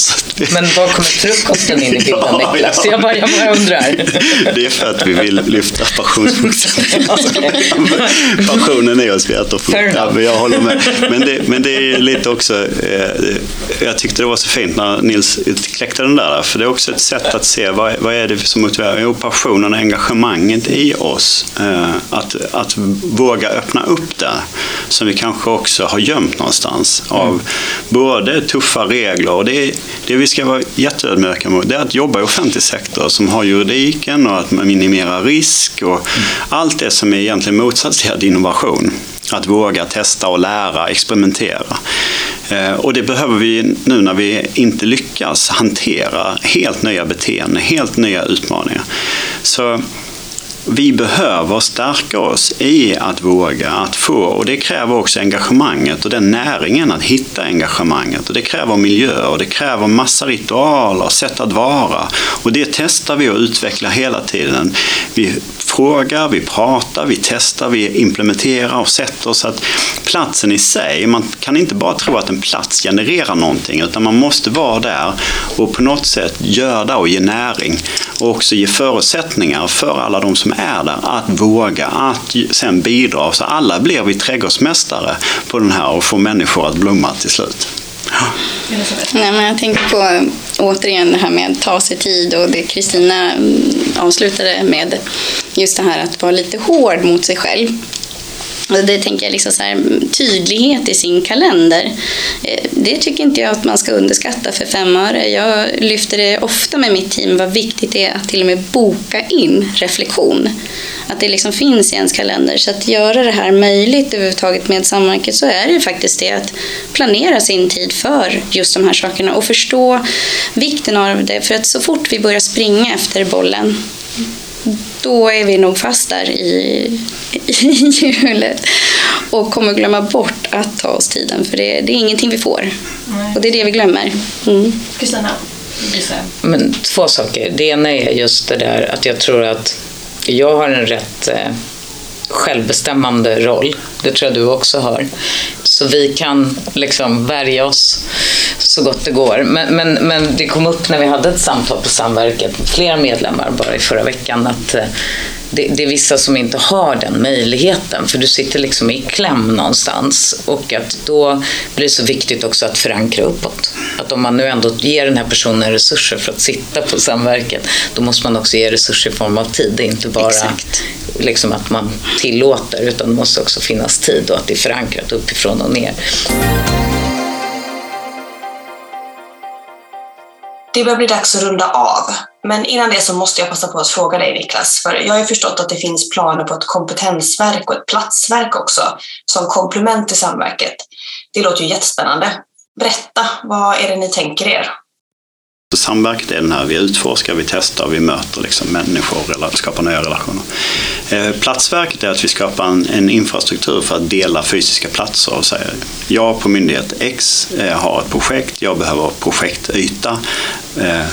Men var kommer frukosten in i bilden ja, Niklas? Ja. Jag, bara, jag bara undrar. Det är för att vi vill lyfta passionsfrukten Passionen är oss vetofullt. Ja, men jag håller med. Men det, men det är lite också, eh, jag tyckte det var så fint när Nils kläckte den där, för det är också ett sätt att se vad, vad är det som motiverar? Jo, passionen och engagemanget i oss. Eh, att, att våga öppna upp det, som vi kanske också har gömt någonstans av mm. både tuffa regler och det, det vi ska vara jätteödmjuka mot, det är att jobba i offentlig sektor som har juridiken och att minimera risk och allt det som är egentligen motsats till innovation. Att våga testa och lära, experimentera. Eh, och det behöver vi nu när vi inte lyckas hantera helt nya beteenden, helt nya utmaningar. Så vi behöver stärka oss i att våga, att få. Och det kräver också engagemanget och den näringen att hitta engagemanget. Och det kräver miljö och det kräver massa ritualer, sätt att vara. Och det testar vi och utvecklar hela tiden. Vi frågar, vi pratar, vi testar, vi implementerar och sätter så att platsen i sig, man kan inte bara tro att en plats genererar någonting utan man måste vara där och på något sätt göra och ge näring och också ge förutsättningar för alla de som är där att våga, att sen bidra. Så alla blir vi trädgårdsmästare på den här och får människor att blomma till slut. Nej, men jag tänker på återigen det här med att ta sig tid och det Kristina mm, avslutade med. Just det här att vara lite hård mot sig själv. Det tänker jag liksom så här, tydlighet i sin kalender. Eh, det tycker inte jag att man ska underskatta för fem öre. Jag lyfter det ofta med mitt team vad viktigt det är att till och med boka in reflektion. Att det liksom finns i ens kalender. Så att göra det här möjligt överhuvudtaget med samverket så är det faktiskt det att planera sin tid för just de här sakerna och förstå vikten av det. För att så fort vi börjar springa efter bollen då är vi nog fast där i, i hjulet och kommer glömma bort att ta oss tiden för det, det är ingenting vi får. Nej. Och det är det vi glömmer. Mm. Kristina? Men två saker. Det ena är just det där att jag tror att jag har en rätt eh, självbestämmande roll. Det tror jag du också har. Så vi kan liksom värja oss så gott det går. Men, men, men det kom upp när vi hade ett samtal på Samverket, med flera medlemmar bara i förra veckan, att eh, det, det, är vissa som inte har den möjligheten för du sitter liksom i kläm någonstans och att då blir det så viktigt också att förankra uppåt. Att om man nu ändå ger den här personen resurser för att sitta på samverket, då måste man också ge resurser i form av tid. Det är inte bara Exakt. liksom att man tillåter, utan det måste också finnas tid och att det är förankrat uppifrån och ner. Det börjar bli dags att runda av. Men innan det så måste jag passa på att fråga dig Niklas, för jag har ju förstått att det finns planer på ett kompetensverk och ett platsverk också som komplement till Samverket. Det låter ju jättespännande. Berätta, vad är det ni tänker er? Samverket är här, vi utforskar, vi testar, vi möter liksom människor eller skapar nya relationer. Eh, platsverket är att vi skapar en, en, infrastruktur för att dela fysiska platser och säga jag på myndighet X eh, har ett projekt, jag behöver projektyta. Eh,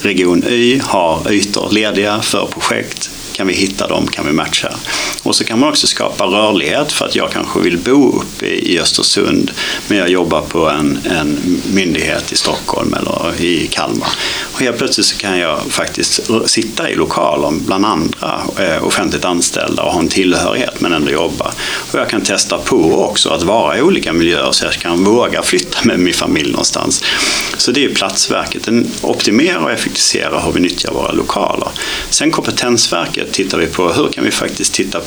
region Y har ytor lediga för projekt kan vi hitta dem? Kan vi matcha? Och så kan man också skapa rörlighet för att jag kanske vill bo uppe i Östersund men jag jobbar på en, en myndighet i Stockholm eller i Kalmar. Och helt plötsligt så kan jag faktiskt sitta i lokaler bland andra eh, offentligt anställda och ha en tillhörighet men ändå jobba. Och jag kan testa på också att vara i olika miljöer så jag kan våga flytta med min familj någonstans. Så det är Platsverket. Den optimerar och effektiviserar hur vi nyttjar våra lokaler. Sen Kompetensverket tittar vi på hur kan vi faktiskt titta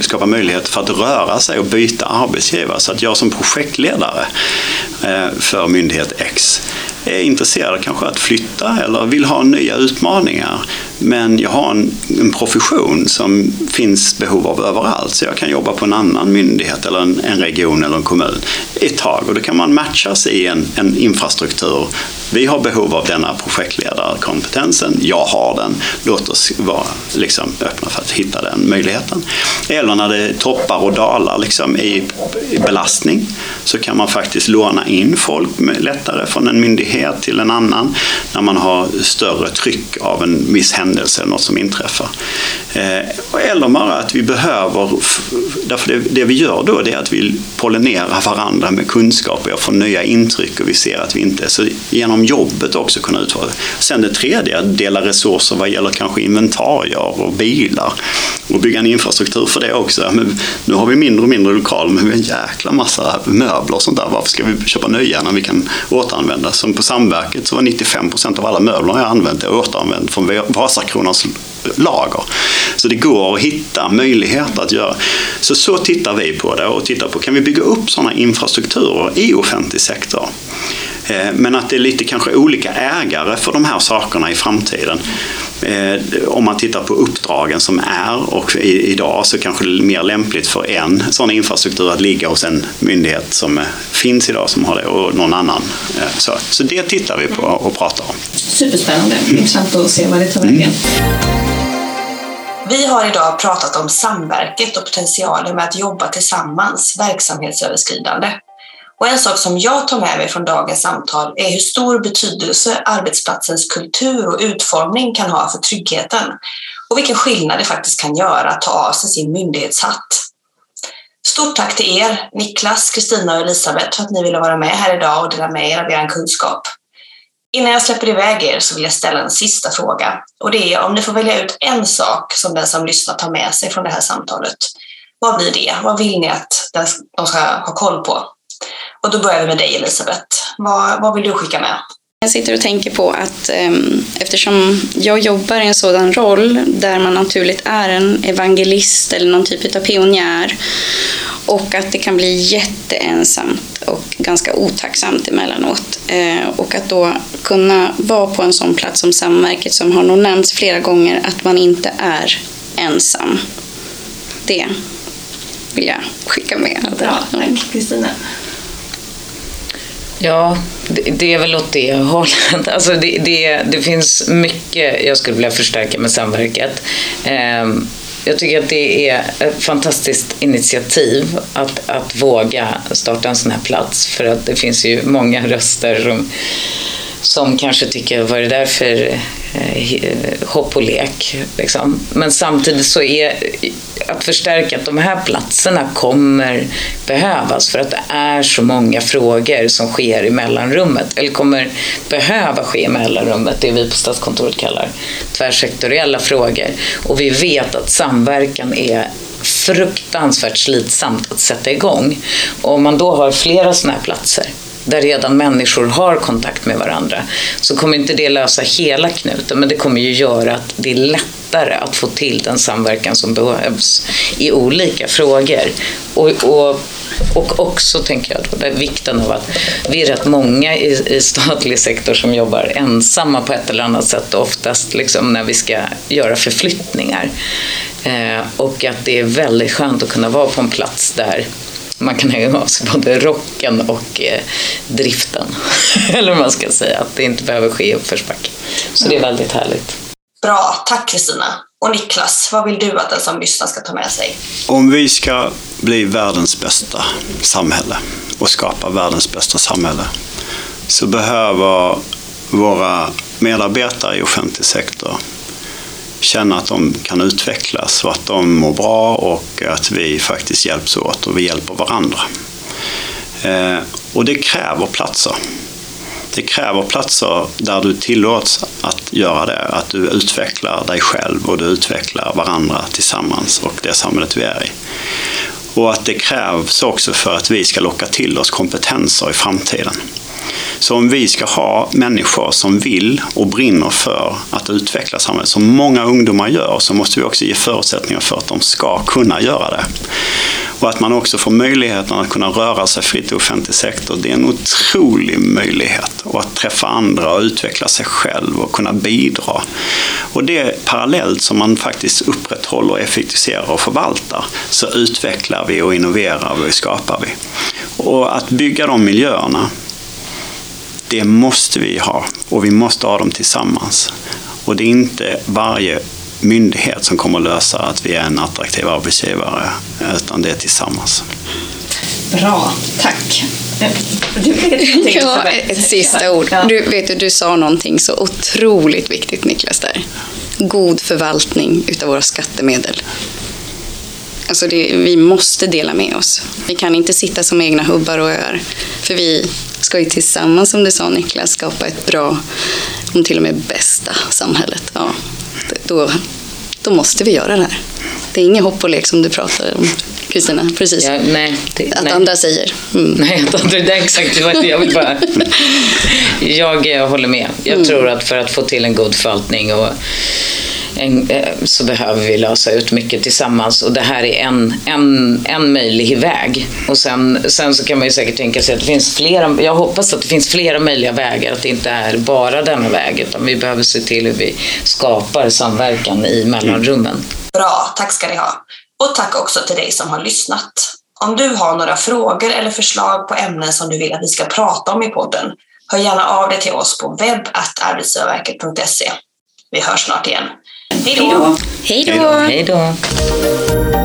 skapa möjlighet för att röra sig och byta arbetsgivare. Så att jag som projektledare eh, för myndighet X är intresserad kanske att flytta eller vill ha nya utmaningar. Men jag har en, en profession som finns behov av överallt så jag kan jobba på en annan myndighet eller en, en region eller en kommun ett tag och då kan man matchas i en, en infrastruktur. Vi har behov av denna projektledarkompetensen, jag har den, låt oss vara liksom, öppna för att hitta den möjligheten. Eller när det toppar och dalar liksom, i, i belastning så kan man faktiskt låna in folk lättare från en myndighet till en annan när man har större tryck av en viss händelse eller något som inträffar. Eh, eller bara att vi behöver, därför det, det vi gör då det är att vi pollinerar varandra med kunskap och jag får nya intryck och vi ser att vi inte, så genom jobbet också kunna utföra det. Sen det tredje, att dela resurser vad gäller kanske inventarier och bilar och bygga en infrastruktur för det också. Men nu har vi mindre och mindre lokaler men vi har en jäkla massa möbler och sånt där. Varför ska vi köpa nya när vi kan återanvända? Som på Samverket så var 95 procent av alla möbler jag använt är återanvänt från Vasakronans lager. Så det går att hitta möjligheter att göra. Så så tittar vi på det och tittar på, kan vi bygga upp sådana infrastrukturer i offentlig sektor? Eh, men att det är lite kanske olika ägare för de här sakerna i framtiden. Eh, om man tittar på uppdragen som är och idag så kanske det är mer lämpligt för en sån infrastruktur att ligga hos en myndighet som eh, finns idag som har det och någon annan. Så, så det tittar vi på och pratar om. Superspännande, intressant att se vad det tar vägen. Vi har idag pratat om samverket och potentialen med att jobba tillsammans, verksamhetsöverskridande. Och en sak som jag tar med mig från dagens samtal är hur stor betydelse arbetsplatsens kultur och utformning kan ha för tryggheten och vilken skillnad det faktiskt kan göra att ta av sig sin myndighetshatt. Stort tack till er, Niklas, Kristina och Elisabeth, för att ni ville vara med här idag och dela med er av er kunskap. Innan jag släpper iväg er så vill jag ställa en sista fråga och det är om ni får välja ut en sak som den som lyssnar tar med sig från det här samtalet. Vad blir det? Vad vill ni att de ska ha koll på? Och då börjar vi med dig Elisabeth. Vad, vad vill du skicka med? Jag sitter och tänker på att ehm, eftersom jag jobbar i en sådan roll där man naturligt är en evangelist eller någon typ av pionjär och att det kan bli jätteensamt och ganska otacksamt emellanåt. Eh, och att då kunna vara på en sån plats som Samverket som har nog nämnts flera gånger att man inte är ensam. Det vill jag skicka med. Bra, tack Kristina. Ja, det, det är väl åt det hållet. Alltså det, det, det finns mycket jag skulle vilja förstärka med samverket. Ehm, jag tycker att det är ett fantastiskt initiativ att, att våga starta en sån här plats för att det finns ju många röster som, som kanske tycker vad är det där för eh, hopp och lek. Liksom. Men samtidigt så är att förstärka att de här platserna kommer behövas för att det är så många frågor som sker i mellanrummet, eller kommer behöva ske i mellanrummet, det vi på Statskontoret kallar tvärsektoriella frågor. Och vi vet att samverkan är fruktansvärt slitsamt att sätta igång. Och om man då har flera sådana här platser där redan människor har kontakt med varandra så kommer inte det lösa hela knuten men det kommer ju göra att det är lättare att få till den samverkan som behövs i olika frågor. Och, och och också tänker jag då, det vikten av att vi är rätt många i, i statlig sektor som jobbar ensamma på ett eller annat sätt, oftast liksom när vi ska göra förflyttningar. Eh, och att det är väldigt skönt att kunna vara på en plats där man kan hänga av sig både rocken och eh, driften. eller vad man ska säga, att det inte behöver ske i uppförsbacke. Så det är väldigt härligt. Bra, tack Kristina. Och Niklas, vad vill du att den som lyssnar ska ta med sig? Om vi ska bli världens bästa samhälle och skapa världens bästa samhälle så behöver våra medarbetare i offentlig sektor känna att de kan utvecklas och att de mår bra och att vi faktiskt hjälps åt och vi hjälper varandra. Eh, och det kräver platser. Det kräver platser där du tillåts att göra det, att du utvecklar dig själv och du utvecklar varandra tillsammans och det samhället vi är i. Och att det krävs också för att vi ska locka till oss kompetenser i framtiden. Så om vi ska ha människor som vill och brinner för att utveckla samhället, som många ungdomar gör, så måste vi också ge förutsättningar för att de ska kunna göra det. Och att man också får möjligheten att kunna röra sig fritt i offentlig sektor, det är en otrolig möjlighet. Och att träffa andra och utveckla sig själv och kunna bidra. Och det parallellt som man faktiskt upprätthåller, effektiviserar och förvaltar, så utvecklar vi och innoverar vi och skapar vi. Och att bygga de miljöerna, det måste vi ha och vi måste ha dem tillsammans. Och det är inte varje myndighet som kommer att lösa att vi är en attraktiv arbetsgivare, utan det är tillsammans. Bra, tack. Du, ja, ett sista ord. Du, vet du, du sa någonting så otroligt viktigt Niklas där. God förvaltning utav våra skattemedel. Alltså det, vi måste dela med oss. Vi kan inte sitta som egna hubbar och öar. För vi ska ju tillsammans, som du sa Niklas, skapa ett bra, om till och med bästa samhället. Ja, då, då måste vi göra det här. Det är inget hopp och lek som du pratar om, Kristina. Precis. Ja, nej, det, att nej. andra säger. Mm. Nej, att andra, det är exakt det jag vill bara... jag, jag håller med. Jag mm. tror att för att få till en god förvaltning och en, eh, så behöver vi lösa ut mycket tillsammans och det här är en, en, en möjlig väg. Och sen, sen så kan man ju säkert tänka sig att det finns flera, jag hoppas att det finns flera möjliga vägar, att det inte är bara denna väg utan vi behöver se till hur vi skapar samverkan i mellanrummen. Mm. Bra, tack ska ni ha. Och tack också till dig som har lyssnat. Om du har några frågor eller förslag på ämnen som du vill att vi ska prata om i podden, hör gärna av dig till oss på webb.arbetsgivarverket.se. Vi hörs snart igen. Hej då! Hej då! Hej då!